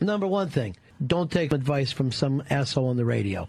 Number one thing don't take advice from some asshole on the radio.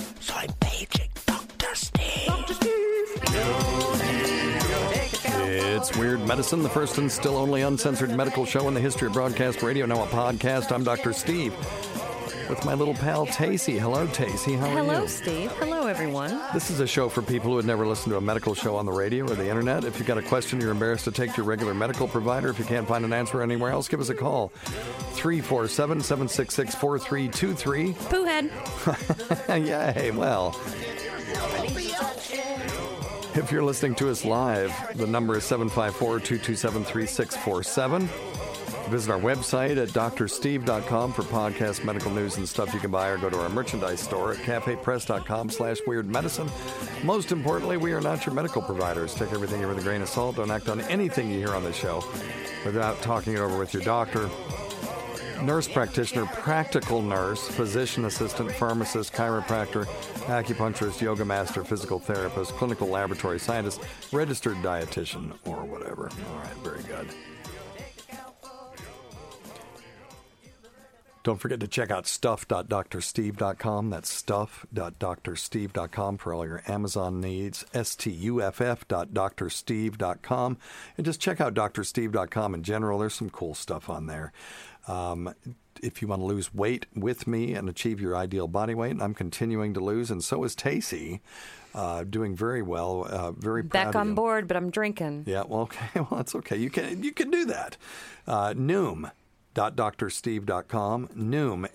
so I'm paging Dr. Steve. Dr. It's Weird Medicine, the first and still only uncensored medical show in the history of broadcast radio. Now a podcast. I'm Dr. Steve with my little pal Tacy. Hello, Tacy. How are you? Hello, Steve. Hello, everyone. This is a show for people who had never listened to a medical show on the radio or the internet. If you've got a question you're embarrassed to take to your regular medical provider, if you can't find an answer anywhere else, give us a call. 347 766 4323. Poohead. Yay, well. If you're listening to us live, the number is 754 227 3647. Visit our website at drsteve.com for podcast, medical news, and stuff you can buy, or go to our merchandise store at cafepress.com slash weird medicine. Most importantly, we are not your medical providers. Take everything here with a grain of salt. Don't act on anything you hear on the show without talking it over with your doctor nurse practitioner, practical nurse, physician assistant, pharmacist, chiropractor, acupuncturist, yoga master, physical therapist, clinical laboratory scientist, registered dietitian, or whatever. All right, very good. Don't forget to check out stuff.drsteve.com. That's stuff.drsteve.com for all your Amazon needs. S-T-U-F-F.drsteve.com. And just check out drsteve.com in general. There's some cool stuff on there. Um, if you want to lose weight with me and achieve your ideal body weight, I'm continuing to lose, and so is Tacy, uh, doing very well. Uh, very proud Back on board, but I'm drinking. Yeah, well, okay, well, that's okay. You can you can do that. Uh, Noom,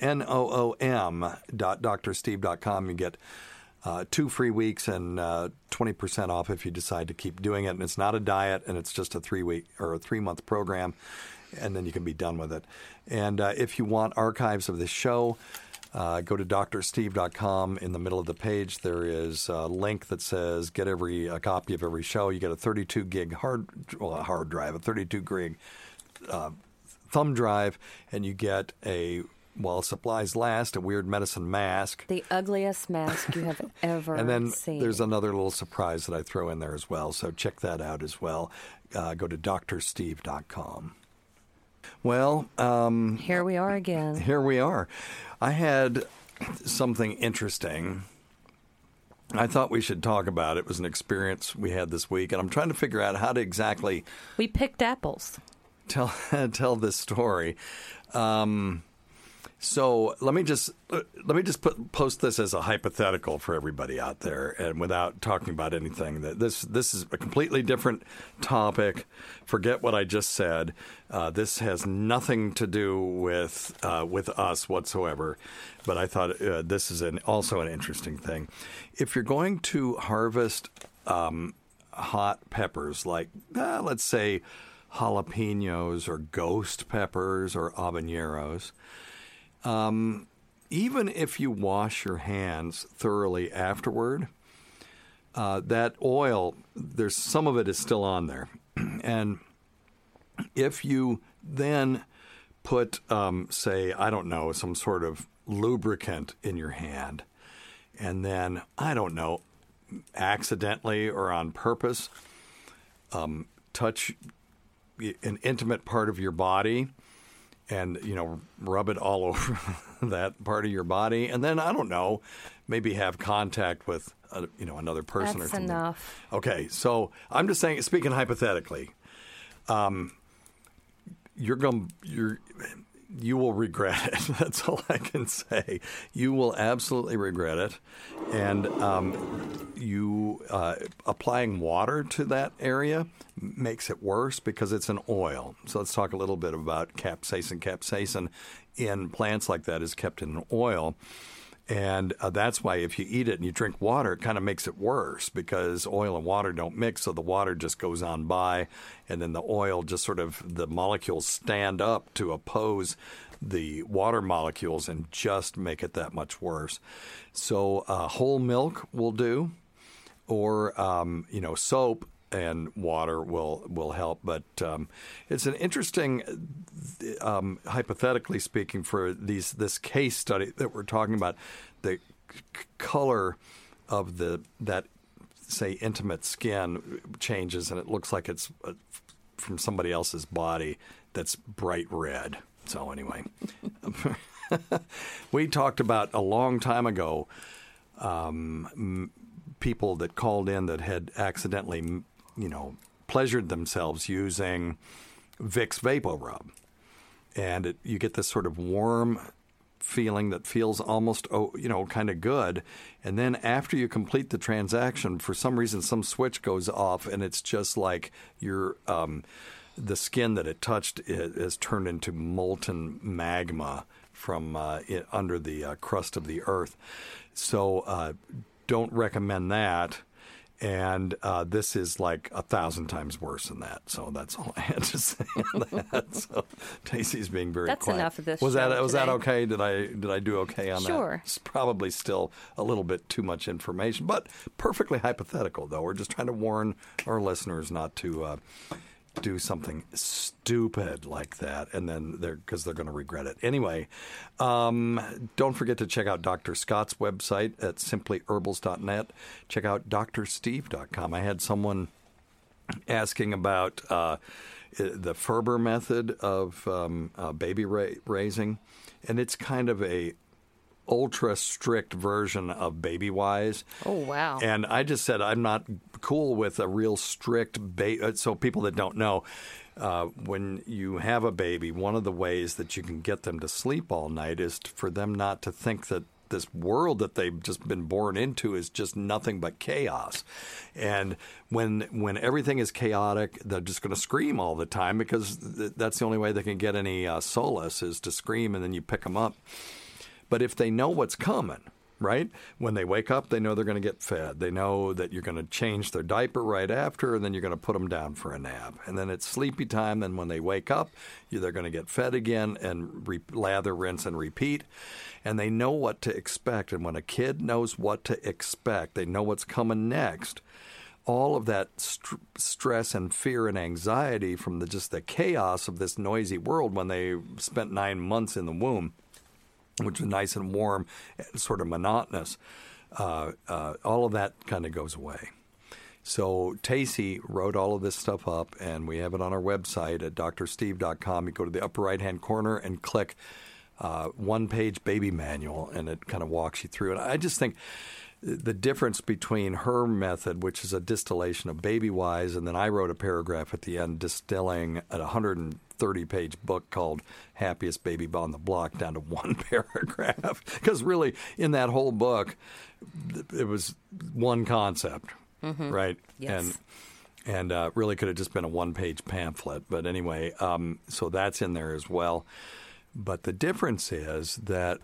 N O O M. dot drsteve.com. You get uh, two free weeks and uh, 20% off if you decide to keep doing it. And it's not a diet, and it's just a three week or a three month program, and then you can be done with it. And uh, if you want archives of this show, uh, go to drsteve.com. In the middle of the page, there is a link that says get every a copy of every show. You get a 32 gig hard, well, a hard drive, a 32 gig uh, thumb drive, and you get a while supplies last a weird medicine mask. The ugliest mask you have ever And then seen. there's another little surprise that I throw in there as well. So check that out as well. Uh, go to drsteve.com. Well, um, Here we are again. here we are. I had something interesting. I thought we should talk about. It was an experience we had this week, and I'm trying to figure out how to exactly We picked apples. Tell tell this story. Um, so let me just let me just put, post this as a hypothetical for everybody out there, and without talking about anything. That this this is a completely different topic. Forget what I just said. Uh, this has nothing to do with uh, with us whatsoever. But I thought uh, this is an, also an interesting thing. If you're going to harvest um, hot peppers, like uh, let's say jalapenos or ghost peppers or habaneros. Um, even if you wash your hands thoroughly afterward, uh, that oil, there's some of it is still on there, and if you then put, um, say, I don't know, some sort of lubricant in your hand, and then I don't know, accidentally or on purpose, um, touch an intimate part of your body and you know rub it all over that part of your body and then i don't know maybe have contact with uh, you know another person or That's something enough. okay so i'm just saying speaking hypothetically um you're going you're you will regret it. That's all I can say. You will absolutely regret it, and um, you uh, applying water to that area makes it worse because it's an oil. So let's talk a little bit about capsaicin. Capsaicin in plants like that is kept in an oil, And uh, that's why if you eat it and you drink water, it kind of makes it worse because oil and water don't mix. So the water just goes on by, and then the oil just sort of, the molecules stand up to oppose the water molecules and just make it that much worse. So uh, whole milk will do, or, um, you know, soap and water will will help. But um, it's an interesting, um, hypothetically speaking, for these this case study that we're talking about, the c- color of the that say intimate skin changes, and it looks like it's uh, from somebody else's body that's bright red. So anyway, we talked about a long time ago um, m- people that called in that had accidentally, you know, pleasured themselves using Vicks Vapor Rub, and it, you get this sort of warm feeling that feels almost oh, you know kind of good. And then after you complete the transaction for some reason some switch goes off and it's just like your um, the skin that it touched is turned into molten magma from uh, i under the uh, crust of the earth. So uh, don't recommend that and uh, this is like a thousand times worse than that. So that's all I had to say on that. So Tacy's being very That's quiet. enough of this Was that was that okay? Did I did I do okay on that? Sure. It's probably still a little bit too much information, but perfectly hypothetical. Though we're just trying to warn our listeners not to. Uh, do something stupid like that, and then they're because they're going to regret it anyway. Um, don't forget to check out Dr. Scott's website at simplyherbals.net. Check out drsteve.com. I had someone asking about uh, the Ferber method of um, uh, baby ra- raising, and it's kind of a ultra strict version of Baby Wise. Oh, wow. And I just said I'm not cool with a real strict ba- uh, so people that don't know uh, when you have a baby one of the ways that you can get them to sleep all night is for them not to think that this world that they've just been born into is just nothing but chaos and when when everything is chaotic they're just going to scream all the time because th- that's the only way they can get any uh, solace is to scream and then you pick them up but if they know what's coming, right? When they wake up, they know they're going to get fed. They know that you're going to change their diaper right after, and then you're going to put them down for a nap. And then it's sleepy time. Then when they wake up, they're going to get fed again and re- lather, rinse, and repeat. And they know what to expect. And when a kid knows what to expect, they know what's coming next all of that st- stress and fear and anxiety from the just the chaos of this noisy world when they spent nine months in the womb which is nice and warm, sort of monotonous. Uh, uh, all of that kind of goes away. So Tacey wrote all of this stuff up, and we have it on our website at drsteve.com. You go to the upper right hand corner and click uh, one page baby manual, and it kind of walks you through And I just think the difference between her method, which is a distillation of baby wise, and then I wrote a paragraph at the end distilling a 130 page book called Happiest Baby on the Block down to one paragraph. Because really, in that whole book, it was one concept, right? Yes. And and uh, really could have just been a one page pamphlet. But anyway, um, so that's in there as well. But the difference is that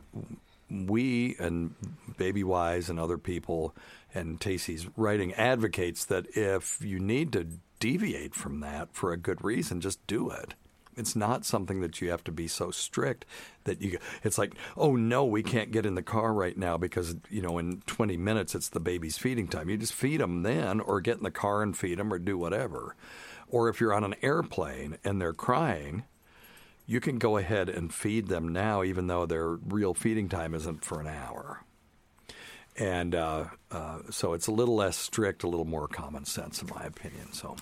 we and Baby Wise and other people and Tacey's writing advocates that if you need to deviate from that for a good reason, just do it. It's not something that you have to be so strict that you. It's like, oh no, we can't get in the car right now because you know in 20 minutes it's the baby's feeding time. You just feed them then, or get in the car and feed them, or do whatever. Or if you're on an airplane and they're crying, you can go ahead and feed them now, even though their real feeding time isn't for an hour. And uh, uh, so it's a little less strict, a little more common sense, in my opinion. So,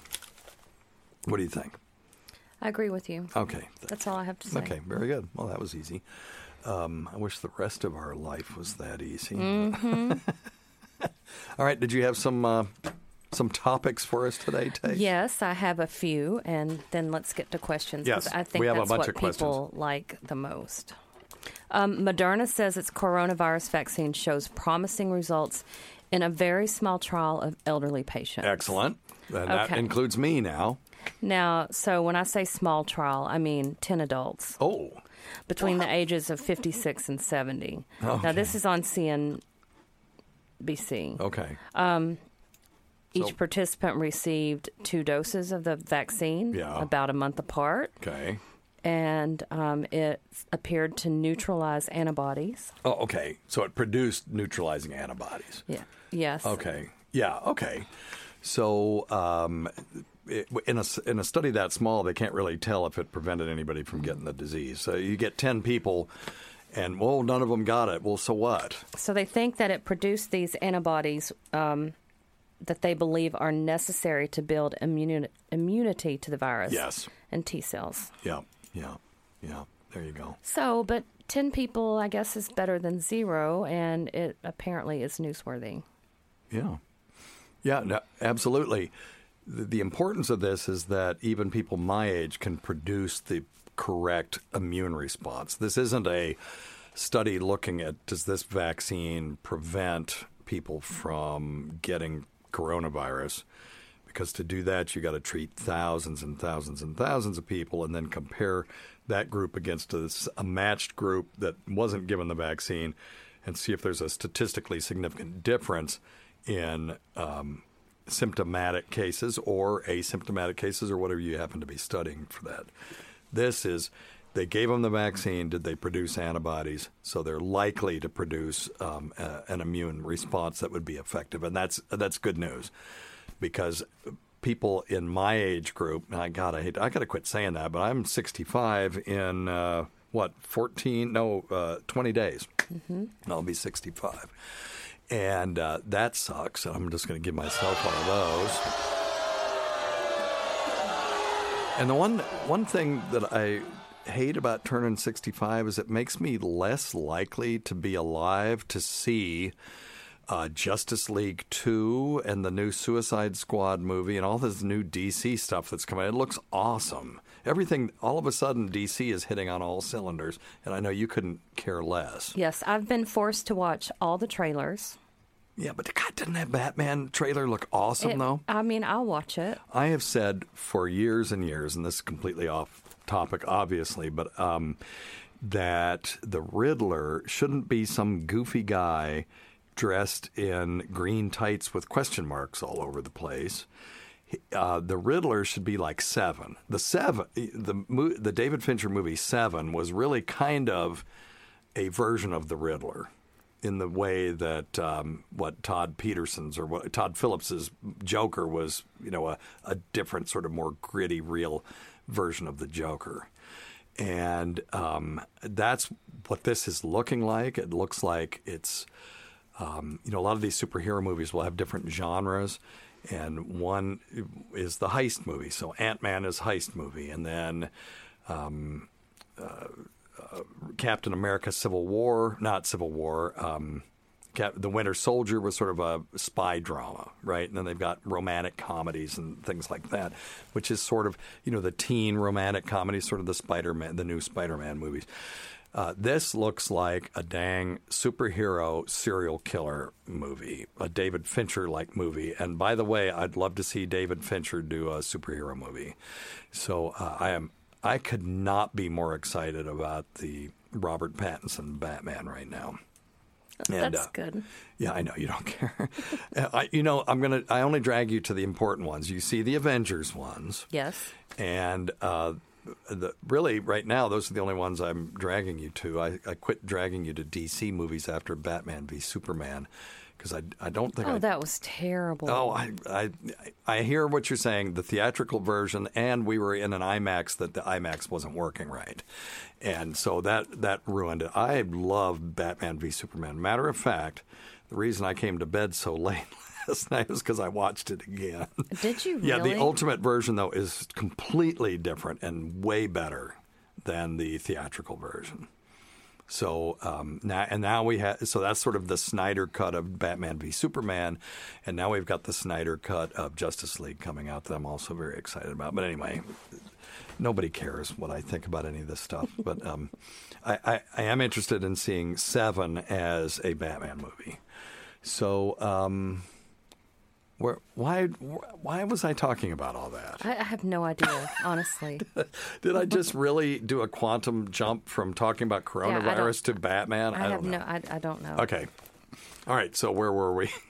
what do you think? I agree with you. Okay. That's all I have to say. Okay, very good. Well, that was easy. Um, I wish the rest of our life was that easy. Mm-hmm. All right. Did you have some uh, some topics for us today, Tay? Yes, I have a few, and then let's get to questions. Yes, I think we have a that's bunch what of questions. people like the most. Um, Moderna says its coronavirus vaccine shows promising results in a very small trial of elderly patients. Excellent. And that Okay. includes me now. Now, so when I say small trial, I mean 10 adults Oh, between the ages of 56 and 70. Now, this is on CNBC. okay. Each So- participant received two doses of the vaccine Yeah. about a month apart, okay. and um, it appeared to neutralize antibodies. Oh, okay. So it produced neutralizing antibodies. Yeah. Yes. Okay. Yeah. Okay. So, um, it, in a in a study that small, they can't really tell if it prevented anybody from getting the disease. So you get ten people, and well, none of them got it. Well, so what? So they think that it produced these antibodies um, that they believe are necessary to build immuni- immunity to the virus. Yes. And T cells. Yeah. Yeah. Yeah. There you go. So, but 10 people, I guess, is better than zero, and it apparently is newsworthy. Yeah. Yeah, no, absolutely. The, the importance of this is that even people my age can produce the correct immune response. This isn't a study looking at does this vaccine prevent people from getting coronavirus? Because to do that, you got to treat thousands and thousands and thousands of people and then compare that group against a matched group that wasn't given the vaccine and see if there's a statistically significant difference in um, symptomatic cases or asymptomatic cases or whatever you happen to be studying for that. This is they gave them the vaccine. Did they produce antibodies? So they're likely to produce um, a, an immune response that would be effective, and that's that's good news because people in my age group. I God, I hate. I got to quit saying that, but I'm 65 in uh, what 14? No, uh, 20 days. I'll be 65 and uh, that sucks. And I'm just going to give myself one of those. And the one one thing that I hate about turning 65 is it makes me less likely to be alive to see uh, Justice League 2 and the new Suicide Squad movie and all this new DC stuff that's coming. It looks awesome. Everything, all of a sudden, DC is hitting on all cylinders, and I know you couldn't care less. Yes, I've been forced to watch all the trailers. Yeah, but God, didn't that Batman trailer look awesome, It- though? I mean, I'll watch it. I have said for years and years, and this is completely off topic, obviously, but um, that the Riddler shouldn't be some goofy guy dressed in green tights with question marks all over the place. Uh, the Riddler should be like Seven. The Seven, the the David Fincher movie Seven was really kind of a version of the Riddler in the way that um, what Todd Peterson's or what Todd Phillips's Joker was, you know, a, a different sort of more gritty, real version of the Joker. And um, that's what this is looking like. It looks like it's, um, you know, a lot of these superhero movies will have different genres. And one is the heist movie. So Ant Man is heist movie. And then Captain America: Civil War, not Civil War. The Winter Soldier was sort of a spy drama, right? And then they've got romantic comedies and things like that, which is sort of you know the teen romantic comedy, sort of the Spider Man, the new Spider Man movies. Uh, this looks like a dang superhero serial killer movie, a David Fincher like movie. And by the way, I'd love to see David Fincher do a superhero movie. So uh, I am I could not be more excited about the Robert Pattinson Batman right now. And, That's uh, good. Yeah, I know you don't care. I, you know, I'm gonna. I only drag you to the important ones. You see the Avengers ones, Yes. and uh, the, really right now those are the only ones I'm dragging you to. I, I quit dragging you to DC movies after Batman v Superman because I, I don't think Oh, I that was terrible. Oh, I, I I hear what you're saying. The theatrical version, and we were in an IMAX that the IMAX wasn't working right, and so that that ruined it. I love Batman v Superman. Matter of fact, the reason I came to bed so late last night was because I watched it again. Did you Yeah, the ultimate version though is completely different and way better than the theatrical version. So um, now, and now we have. So that's sort of the Snyder cut of Batman v Superman, and now we've got the Snyder cut of Justice League coming out that I'm also very excited about. But anyway, nobody cares what I think about any of this stuff. But um, I, I, I am interested in seeing Seven as a Batman movie. So um, Where, why? Why was I talking about all that? I, I have no idea, honestly. Did I just really do a quantum jump from talking about I coronavirus to Batman? I, have don't know. no. I, I don't know. Okay. All right. So where were we?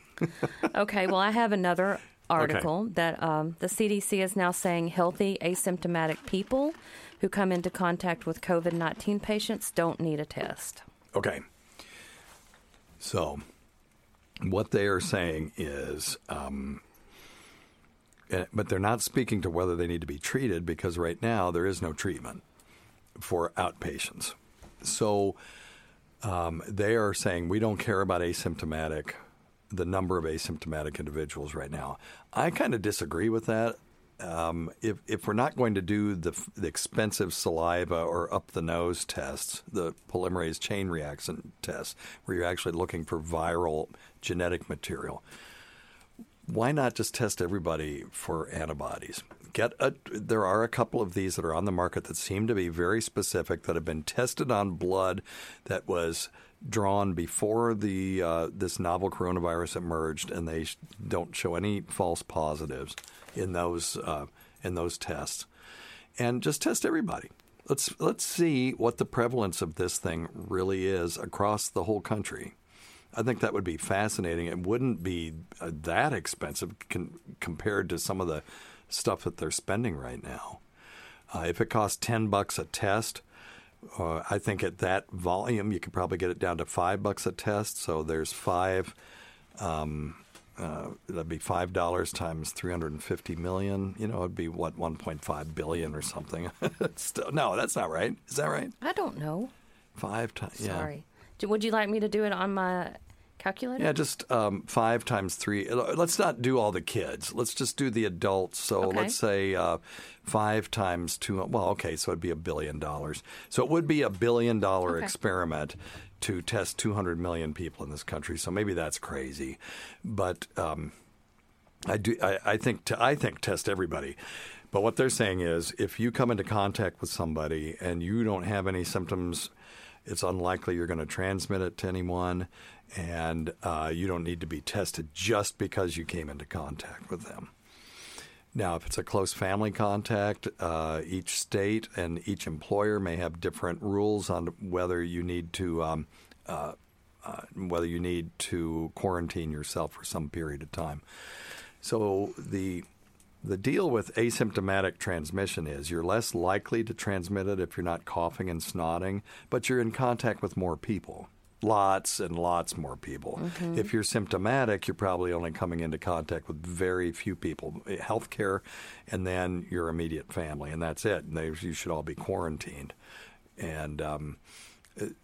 Okay, well, I have another article that um, the CDC is now saying healthy asymptomatic people who come into contact with COVID 19 patients don't need a test. Okay. So, what they are saying is, um, eh, but they're not speaking to whether they need to be treated because right now there is no treatment for outpatients. So, um, they are saying we don't care about asymptomatic, the number of asymptomatic individuals right now. I kind of disagree with that. Um, if if we're not going to do the, the expensive saliva or up the nose tests, the polymerase chain reaction tests, where you're actually looking for viral genetic material, why not just test everybody for antibodies? Get a, there are a couple of these that are on the market that seem to be very specific that have been tested on blood that was drawn before the uh, this novel coronavirus emerged, and they don't show any false positives in those uh, in those tests. And just test everybody. Let's let's see what the prevalence of this thing really is across the whole country. I think that would be fascinating. It wouldn't be uh, that expensive con- compared to some of the stuff that they're spending right now. Uh, if it costs ten bucks a test, uh, I think at that volume you could probably get it down to five bucks a test. So there's five. Um, uh, that'd be five dollars times three hundred and fifty million. You know, it'd be what one point five billion or something. Still, no, that's not right. Is that right? I don't know. Five times. Yeah. Sorry. Would you like me to do it on my calculator? Yeah, just um, five times three. uh, Let's not do all the kids. Let's just do the adults. So Okay. let's say uh, five times two. Well, okay, so it'd be a billion dollars. So it would be a billion dollar Okay. experiment to test 200 million people in this country. So maybe that's crazy, but um, I do. I, I think. T- I think test everybody. But what they're saying is, if you come into contact with somebody and you don't have any symptoms, it's unlikely you're going to transmit it to anyone, and uh, you don't need to be tested just because you came into contact with them. Now, if it's a close family contact, uh, each state and each employer may have different rules on whether you need to um, uh, uh, whether you need to quarantine yourself for some period of time. So the the deal with asymptomatic transmission is you're less likely to transmit it if you're not coughing and snorting, but you're in contact with more people. Lots and lots more people. If you're symptomatic, you're probably only coming into contact with very few people, healthcare, and then your immediate family, and that's it. And they, you should all be quarantined. And um,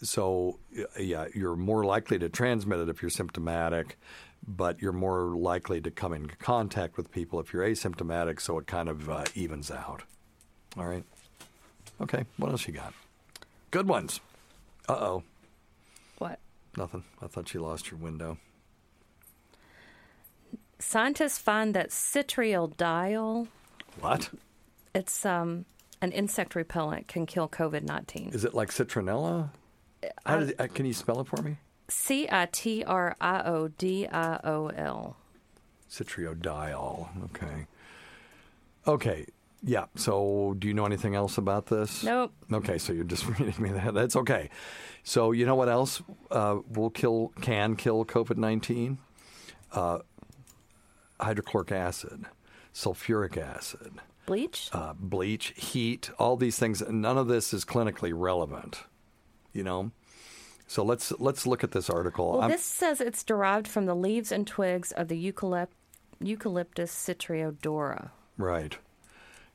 so, yeah, you're more likely to transmit it if you're symptomatic, but you're more likely to come in contact with people if you're asymptomatic, so it kind of uh, evens out. All right. Okay, what else you got? Good ones. Uh oh. What? Nothing. I thought you lost your window. Scientists find that citriodiol, What? it's um, an insect repellent, can kill COVID 19. Is it like citronella? How did, uh, can you spell it for me? C I T R I O D I O L. Citriodiol. Okay. Okay. Yeah. So, do you know anything else about this? Nope. Okay, so you're just reading me that. That's okay. So, you know what else uh, will kill, can kill COVID 19? Uh, hydrochloric acid, sulfuric acid, Bleach? uh, bleach, heat, all these things. None of this is clinically relevant, you know? So let's let's look at this article. well, I'm- this says it's derived from the leaves and twigs of the eucalypt- Eucalyptus citriodora. right,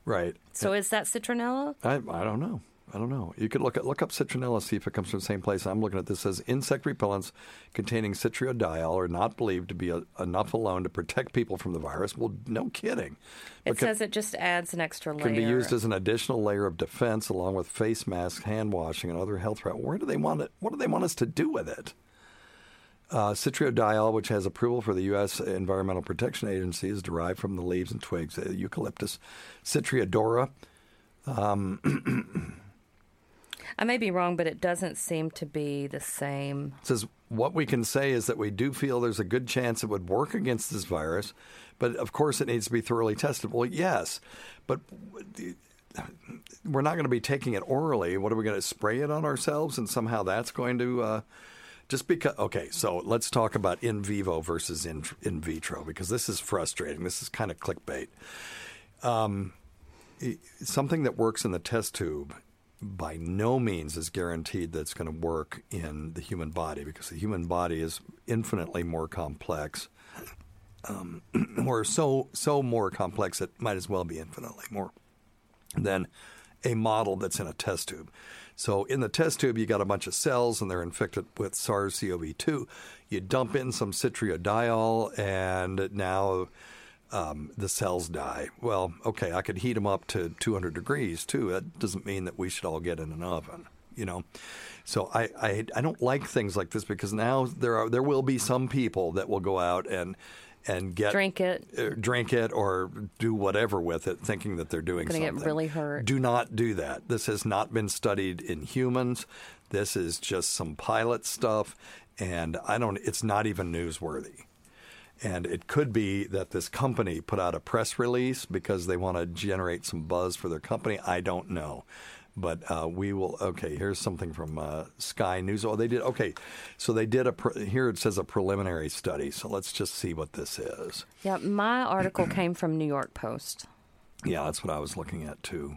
right. So is that citronella? I, I don't know. I don't know. You could look at look up citronella, see if it comes from the same place. I'm looking at this. It says insect repellents containing citriodiol are not believed to be a, enough alone to protect people from the virus. Well, no kidding. It can- says it just adds an extra layer. can be used as an additional layer of defense, along with face masks, hand washing, and other health. Re- Where do they want it? What do they want us to do with it? Uh, citriodiol, which has approval for the U.S. Environmental Protection Agency, is derived from the leaves and twigs of Eucalyptus citriodora. Um, I may be wrong, but it doesn't seem to be the same. It says what we can say is that we do feel there's a good chance it would work against this virus, but of course it needs to be thoroughly tested. Well, yes, but we're not going to be taking it orally. What are we going to spray it on ourselves, and somehow that's going to uh, just because? Okay, so let's talk about in vivo versus in in vitro because this is frustrating. This is kind of clickbait. Um, something that works in the test tube by no means is guaranteed that it's going to work in the human body because the human body is infinitely more complex. Um, or so so more complex it might as well be infinitely more than a model that's in a test tube. So in the test tube, you got a bunch of cells and they're infected with SARS-CoV-2. You dump in some citriodiol, and now um, the cells die. Well, okay, I could heat them up to 200 degrees too. That doesn't mean that we should all get in an oven, you know. So I, I, I don't like things like this because now there are there will be some people that will go out and and get drink it, uh, drink it, or do whatever with it, thinking that they're doing something. get really hurt. Do not do that. This has not been studied in humans. This is just some pilot stuff, and I don't. It's not even newsworthy. And it could be that this company put out a press release because they want to generate some buzz for their company. I don't know. But uh, we will. Okay, here's something from uh, Sky News. Oh, they did. Okay, so they did a. Pre- here it says a preliminary study. So let's just see what this is. Yeah, my article came from New York Post. Yeah, that's what I was looking at too.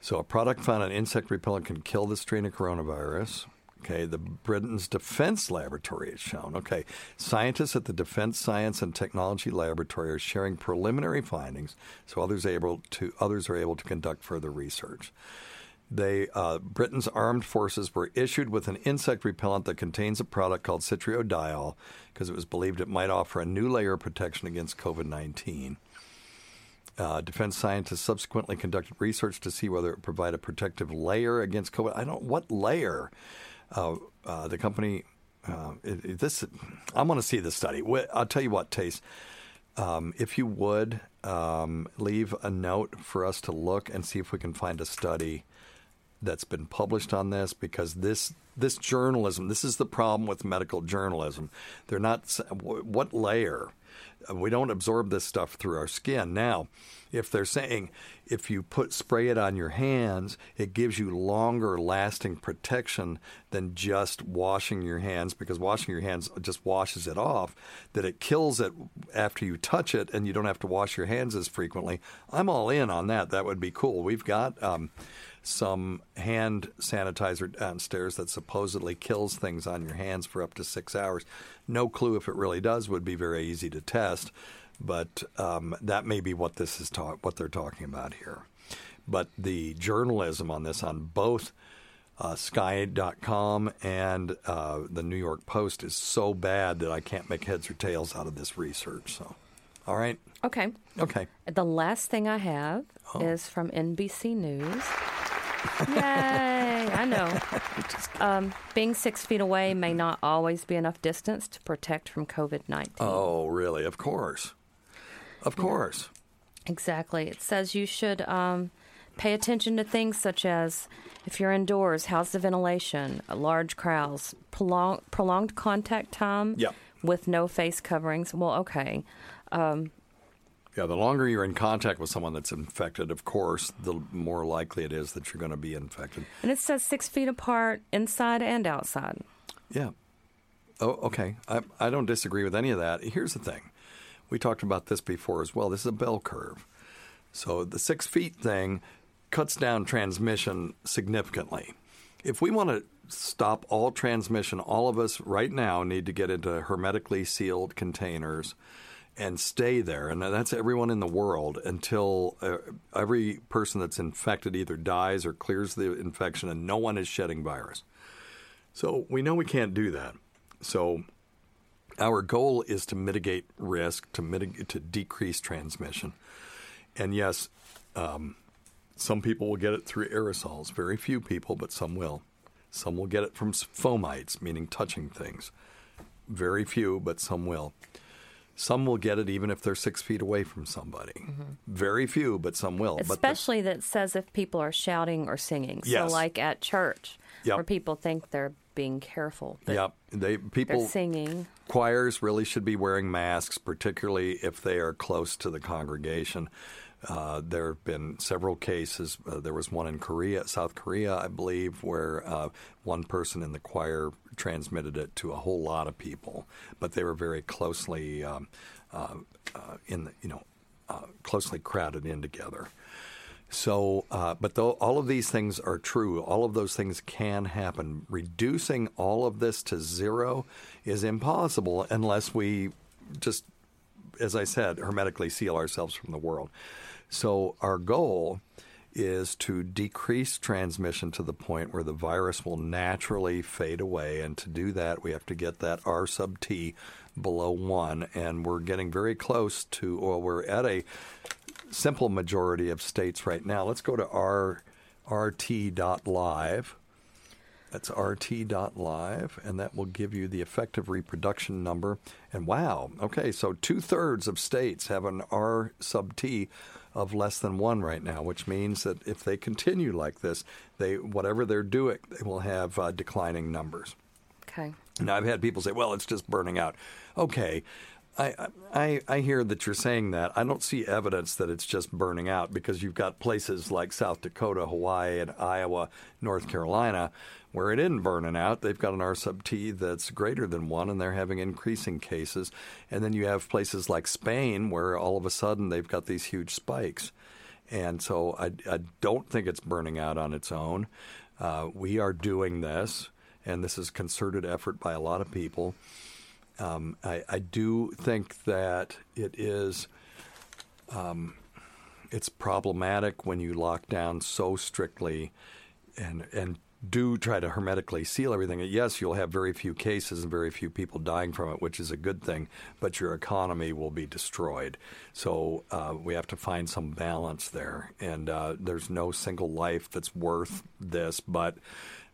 So a product found an insect repellent can kill the strain of coronavirus. Okay, the Britain's Defense Laboratory has shown. Okay, scientists at the Defense Science and Technology Laboratory are sharing preliminary findings, so others are able to others are able to conduct further research. They uh, Britain's armed forces were issued with an insect repellent that contains a product called citriodiol because it was believed it might offer a new layer of protection against COVID nineteen. Uh, defense scientists subsequently conducted research to see whether it provide a protective layer against COVID. I don't what layer. Uh, uh, the company, uh, this I'm going to see the study. I'll tell you what, Tace. Um, if you would um, leave a note for us to look and see if we can find a study that's been published on this, because this this journalism, this is the problem with medical journalism. They're not what layer we don't absorb this stuff through our skin. Now, if they're saying if you put spray it on your hands, it gives you longer lasting protection than just washing your hands because washing your hands just washes it off, that it kills it after you touch it and you don't have to wash your hands as frequently. I'm all in on that. That would be cool. We've got um, some hand sanitizer downstairs that supposedly kills things on your hands for up to six hours. No clue if it really does. Would be very easy to test, but um, that may be what this is what they're talking about here. But the journalism on this on both uh, Sky.com and uh, the New York Post is so bad that I can't make heads or tails out of this research. So, all right. Okay. Okay. The last thing I have oh. is from NBC News. Yay! I know. Um, being six feet away may not always be enough distance to protect from COVID 19. Oh, really? Of course. Of course. Exactly. It says you should um, pay attention to things such as if you're indoors, how's the ventilation, large crowds, prolong, prolonged contact time yep. with no face coverings. Well, okay. Um, yeah, the longer you're in contact with someone that's infected, of course, the more likely it is that you're going to be infected. And it says six feet apart, inside and outside. Yeah. Oh, okay. I, I don't disagree with any of that. Here's the thing we talked about this before as well. This is a bell curve. So the six feet thing cuts down transmission significantly. If we want to stop all transmission, all of us right now need to get into hermetically sealed containers and stay there. And that's everyone in the world until uh, every person that's infected either dies or clears the infection and no one is shedding virus. So we know we can't do that. So our goal is to mitigate risk, to mitigate, to decrease transmission. And yes, um, some people will get it through aerosols. Very few people, but some will. Some will get it from fomites, meaning touching things. Very few, but some will. Some will get it even if they're six feet away from somebody. Mm-hmm. Very few, but some will. But the- Especially that says if people are shouting or singing. Yes. So, like at church, Yep. where people think they're being careful, Yep. They they're people singing. Choirs really should be wearing masks, particularly if they are close to the congregation. Uh, there have been several cases. Uh, there was one in Korea, South Korea, I believe, where uh, one person in the choir transmitted it to a whole lot of people, but they were very closely um, uh, uh, in the, you know uh, closely crowded in together. So, uh, but though all of these things are true, all of those things can happen. Reducing all of this to zero is impossible unless we just, as I said, hermetically seal ourselves from the world. So, our goal is to decrease transmission to the point where the virus will naturally fade away. And to do that, we have to get that R sub T below one. And we're getting very close to, or we're at a simple majority of states right now. Let's go to r rt.live. That's rt.live, and that will give you the effective reproduction number. And wow, okay, so two thirds of states have an R sub T of less than one right now, which means that if they continue like this, they whatever they're doing, they will have uh, declining numbers. Okay. Now, I've had people say, well, it's just burning out. Okay. I, I, I hear that you're saying that. I don't see evidence that it's just burning out because you've got places like South Dakota, Hawaii, and Iowa, North Carolina, where it isn't burning out. They've got an R sub T that's greater than one, and they're having increasing cases. And then you have places like Spain, where all of a sudden they've got these huge spikes. And so I, I don't think it's burning out on its own. Uh, we are doing this, and this is concerted effort by a lot of people. Um, I, I do think that it is um, it's problematic when you lock down so strictly and and do try to hermetically seal everything. Yes, you'll have very few cases and very few people dying from it, which is a good thing, but your economy will be destroyed. So uh, we have to find some balance there. And uh, there's no single life that's worth this, but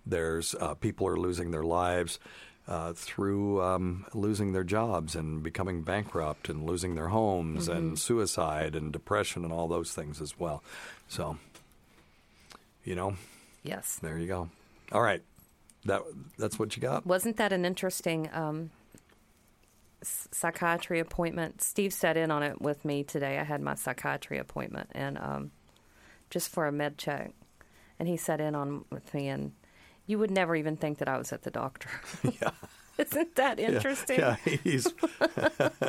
there's uh, people are losing their lives. Uh, through um, losing their jobs and becoming bankrupt and losing their homes and suicide and depression and all those things as well. So, you know, Yes. there you go. All right, that that's what you got. Wasn't that an interesting um, psychiatry appointment? Steve sat in on it with me today. I had my psychiatry appointment and um, just for a med check, and he sat in on with me. And you would never even think that I was at the doctor. Yeah. Isn't that Yeah, interesting? Yeah, he's.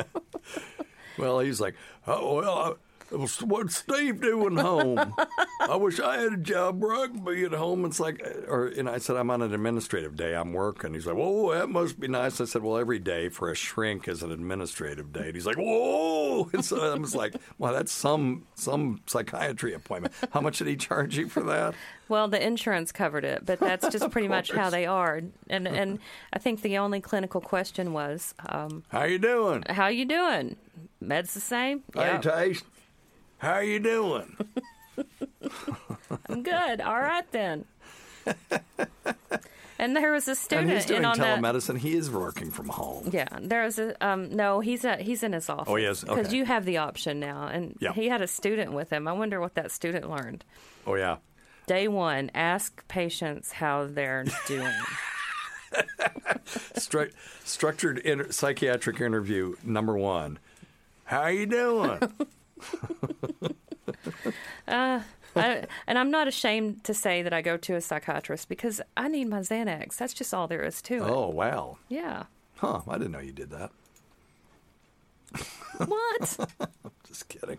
well, he's like, oh well. What's Steve doing home? I wish I had a job where I could be at home. It's like, or and I said I'm on an administrative day. I'm working. He's like, whoa, that must be nice. I said, well, every day for a shrink is an administrative day. And he's like, whoa. And so I was like, well, that's some some psychiatry appointment. How much did he charge you for that? Well, the insurance covered it, but that's just pretty much how they are. And and I think the only clinical question was, um, How you doing? "How you doing? Med's the same." Hey, Yeah, Taste. How you doing? I'm good. All right then. and there was a And student he's doing in on that. telemedicine. He is working from home. Yeah, there was a um, no. He's at he's in his office. Oh, he is? because Okay. you have the option now, and Yeah. he had a student with him. I wonder what that student learned. Oh yeah. Day one, ask patients how they're doing. Stru- structured inter- psychiatric interview number one. How you doing? Uh, I, and I'm not ashamed to say that I go to a psychiatrist because I need my Xanax. That's just all there is to it. oh wow. Yeah. Huh. I didn't know you did that. What? I'm just kidding.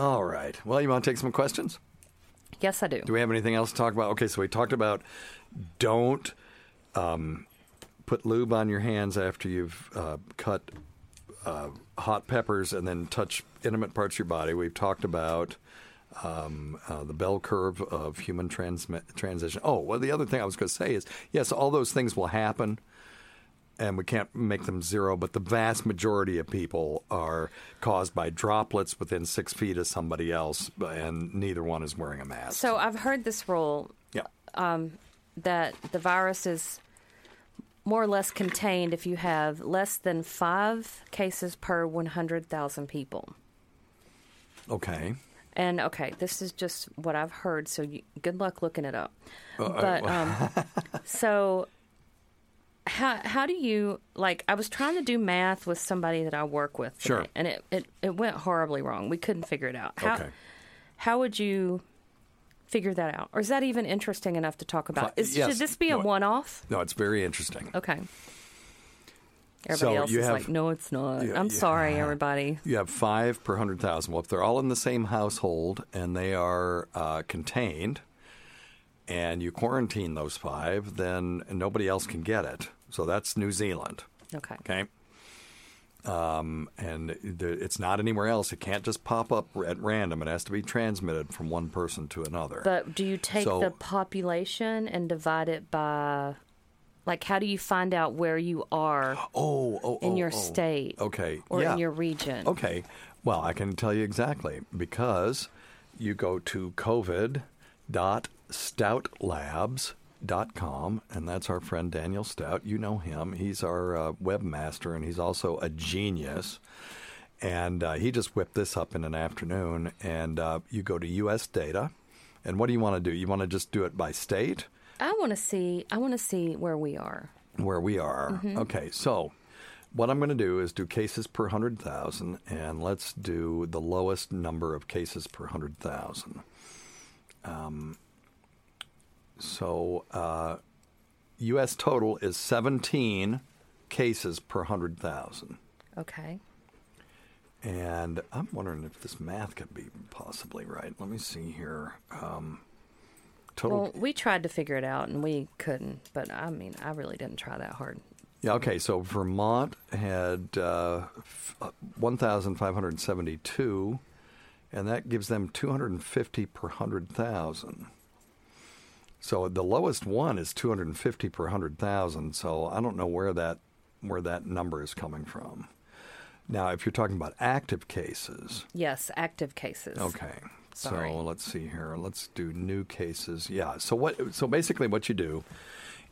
All right. Well, you want to take some questions? yes, I do. Do we have anything else to talk about? Okay, so we talked about don't um, put lube on your hands after you've uh, cut uh, hot peppers and then touch intimate parts of your body. We've talked about um, uh, the bell curve of human transmi- transition. Oh, well, the other thing I was going to say is yes, all those things will happen. And we can't make them zero, but the vast majority of people are caused by droplets within six feet of somebody else, and neither one is wearing a mask. So I've heard this rule yeah. that the virus is more or less contained if you have less than five cases per 100,000 people. Okay. And okay, this is just what I've heard, so you, good luck looking it up. Uh, but um, so how how do you like? I was trying to do math with somebody that I work with, today, Sure. and it, it it went horribly wrong. We couldn't figure it out. How Okay. how would you figure that out, or is that even interesting enough to talk about? Is, yes. Should this be a No. one off? No, it's very interesting. Okay. Everybody So else you is have- like, no, it's not. I'm sorry, everybody. You have five per hundred thousand. Well, if they're all in the same household and they are uh, contained, and you quarantine those five, then nobody else can get it. So that's New Zealand. Okay. Okay. Um, and the, it's not anywhere else. It can't just pop up at random. It has to be transmitted from one person to another. But do you take So- the population and divide it by, like, how do you find out where you are oh, oh, in oh, your oh. state Okay. or yeah. in your region? Okay. Well, I can tell you exactly because you go to covid.stoutlabs.com, and that's our friend Daniel Stout. You know him. He's our uh, webmaster, and he's also a genius. And uh, he just whipped this up in an afternoon. And uh, you go to U.S. data, and what do you want to do? You want to just do it by state? I want to see. I want to see where we are. where we are. Mm-hmm. Okay, so what I'm going to do is do cases per 100,000, and let's do the lowest number of cases per 100,000. Um, so uh, U.S. total is 17 cases per 100,000. Okay. And I'm wondering if this math could be possibly right. Let me see here. Um, total Well, we tried to figure it out and we couldn't. But I mean, I really didn't try that hard. Yeah, okay, so Vermont had uh, f- uh, 1,572, and that gives them 250 per 100,000. So the lowest one is 250 per 100,000, so I don't know where that where that number is coming from. Now, if you're talking about active cases, Yes, active cases. Okay. Sorry. So let's see here. Let's do new cases. Yeah. So what? So basically, what you do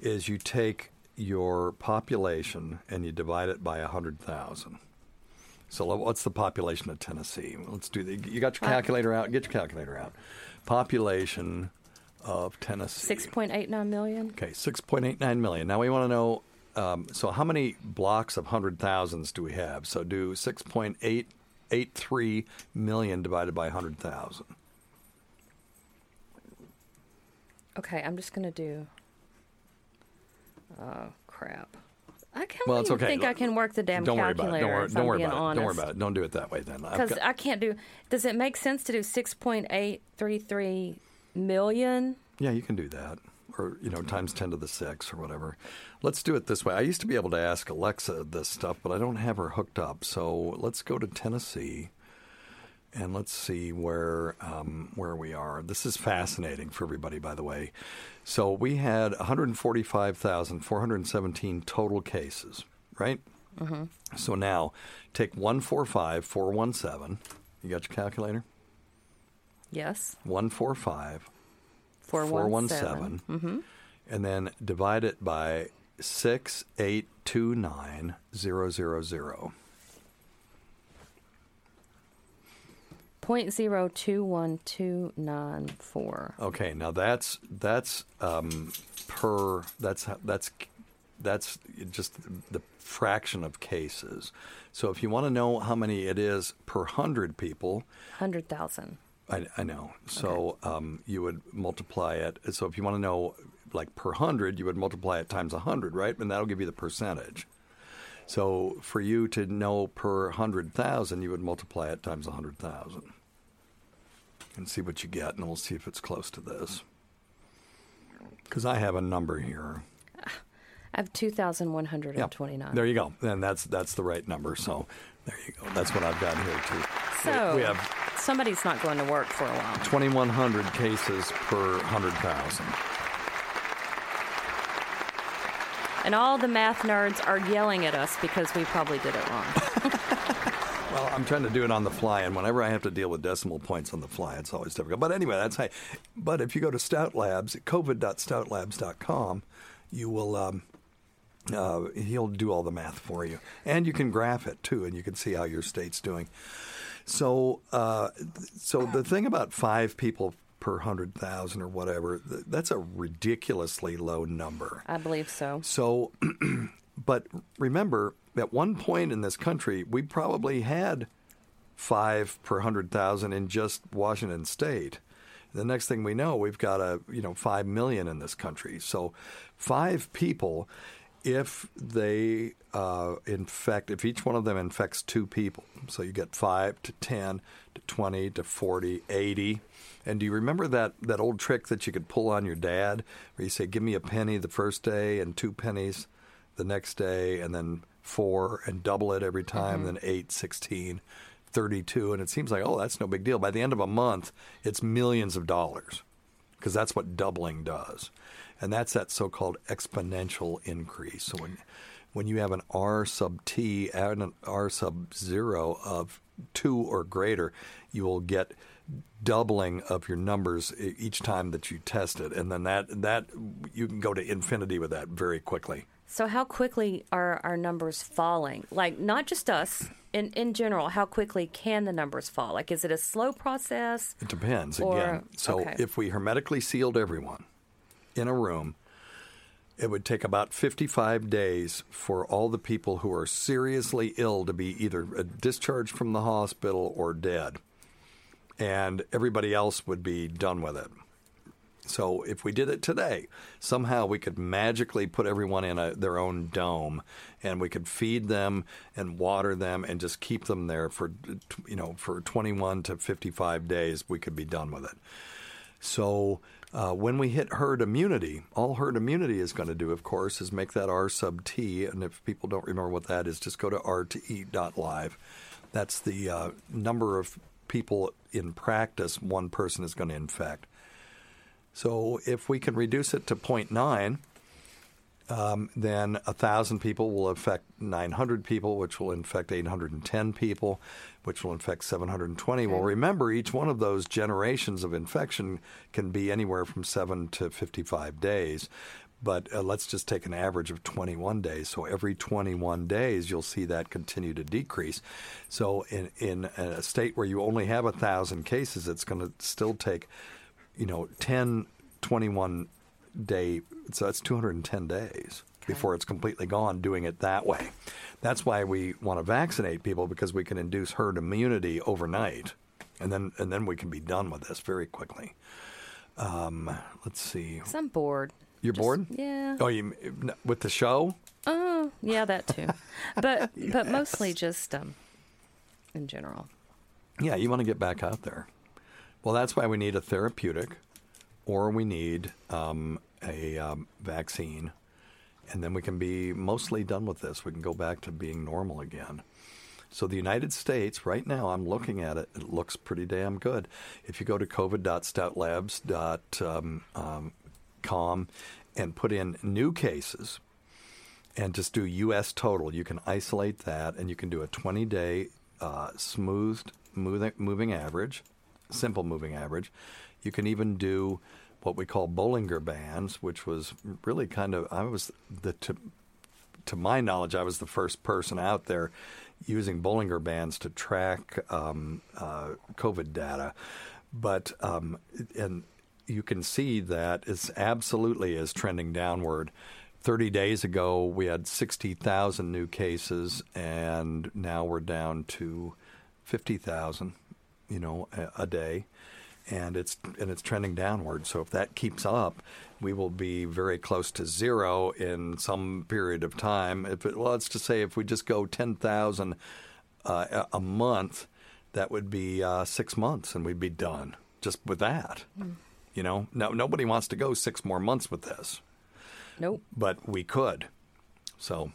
is you take your population and you divide it by hundred thousand. So what's the population of Tennessee? Let's do the. You got your calculator out. Get your calculator out. Population of Tennessee. Six point eight nine million. Okay, 6.89 million. Now we want to know um, so how many blocks of hundred thousands do we have? So do 6.883 million divided by 100,000. Okay, I'm just gonna do. Oh crap! I can't Well, even okay. think I can work the damn don't worry about it. calculator. Don't worry, don't worry about it. Don't worry about it. Don't do it that way then. Because got- I can't do. Does it make sense to do six point eight three three million? Yeah, you can do that. Or, you know, times 10 to the 6 or whatever. Let's do it this way. I used to be able to ask Alexa this stuff, but I don't have her hooked up. So let's go to Tennessee and let's see where um, where we are. This is fascinating for everybody, by the way. So we had 145,417 total cases, right? Mm-hmm. So now take 145,417. You got your calculator? Yes, 145 four one seven. 417 Mm-hmm. and then divide it by 6829000 Point zero two one two nine four. okay now that's that's um, per that's that's that's just the fraction of cases so if you want to know how many it is per 100 people Hundred thousand. I, I know. So um, you would multiply it. So if you want to know, like per hundred, you would multiply it times a hundred, right? And that'll give you the percentage. So for you to know per hundred thousand, you would multiply it times a hundred thousand, and see what you get, and we'll see if it's close to this. Because I have a number here. I have 2,129. There you go. And that's that's the right number. So there you go. That's what I've got here too. So we have somebody's not going to work for a while. 2,100 cases per 100,000. And all the math nerds are yelling at us because we probably did it wrong. Well, I'm trying to do it on the fly, and whenever I have to deal with decimal points on the fly, it's always difficult. But anyway, that's how. But if you go to Stout Labs, covid.stoutlabs.com, you will. Um, uh, he'll do all the math for you, and you can graph it too, and you can see how your state's doing. So, uh, so the thing about five people per hundred thousand or whatever, that's a ridiculously low number. I believe so. So, but remember, at one point in this country, we probably had five per hundred thousand in just Washington State. The next thing we know, we've got a you know five million in this country. So, five people, if they uh, infect, if each one of them infects two people, so you get five to ten to twenty to 40, 80. And do you remember that, that old trick that you could pull on your dad, where you say, "Give me a penny the first day and two pennies the next day, and then four, and double it every time, then eight, 16, 32. And it seems like, oh, that's no big deal. By the end of a month, it's millions of dollars because that's what doubling does. And that's that so called exponential increase. So when, when you have an R sub t and an R sub zero of two or greater, you will get doubling of your numbers each time that you test it. And then that, that you can go to infinity with that very quickly. So, how quickly are our numbers falling? Like, not just us, in, in general, how quickly can the numbers fall? Like, is it a slow process? It depends Or- again. So okay. if we hermetically sealed everyone in a room, it would take about 55 days for all the people who are seriously ill to be either uh, discharged from the hospital or dead. And everybody else would be done with it. So if we did it today, somehow we could magically put everyone in a, their own dome, and we could feed them and water them and just keep them there for, you know, for 21 to 55 days. We could be done with it. So uh, when we hit herd immunity, all herd immunity is going to do, of course, is make that R sub T. And if people don't remember what that is, just go to rt.live. That's the uh, number of people in practice one person is going to infect. So if we can reduce it to 0.9, um, then 1,000 people will affect 900 people, which will infect 810 people, which will infect 720. Well, remember, each one of those generations of infection can be anywhere from 7 to 55 days. But uh, let's just take an average of 21 days. So every 21 days, you'll see that continue to decrease. So in, in a state where you only have 1,000 cases, it's going to still take you know, 10, 21 day, so that's 210 days before it's completely gone doing it that way. That's why we want to vaccinate people because we can induce herd immunity overnight. And then, and then we can be done with this very quickly. Um, let's see. 'Cause I'm bored. You're Just- bored? Yeah. Oh, you with the show? Oh, yeah, that too. but but mostly just um, in general. Yeah, you want to get back out there. Well, that's why we need a therapeutic, or we need um, a um, vaccine, and then we can be mostly done with this. We can go back to being normal again. So the United States, right now, I'm looking at it. It looks pretty damn good. If you go to covid.stoutlabs.com um, com and put in new cases, and just do U.S. total. You can isolate that, and you can do a 20-day uh, smoothed moving, moving average, simple moving average. You can even do what we call Bollinger Bands, which was really kind of I was the to, to my knowledge I was the first person out there using Bollinger Bands to track um, uh, COVID data, but um, and you can see that it's absolutely is trending downward. 30 days ago, we had 60,000 new cases, and now we're down to 50,000, you know, a, a day, and it's and it's trending downward. So if that keeps up, we will be very close to zero in some period of time. If it, well, let's just say if we just go 10,000 uh, a- month, that would be uh, six months, and we'd be done just with that. You know, no, nobody wants to go six more months with this Nope. but we could. So,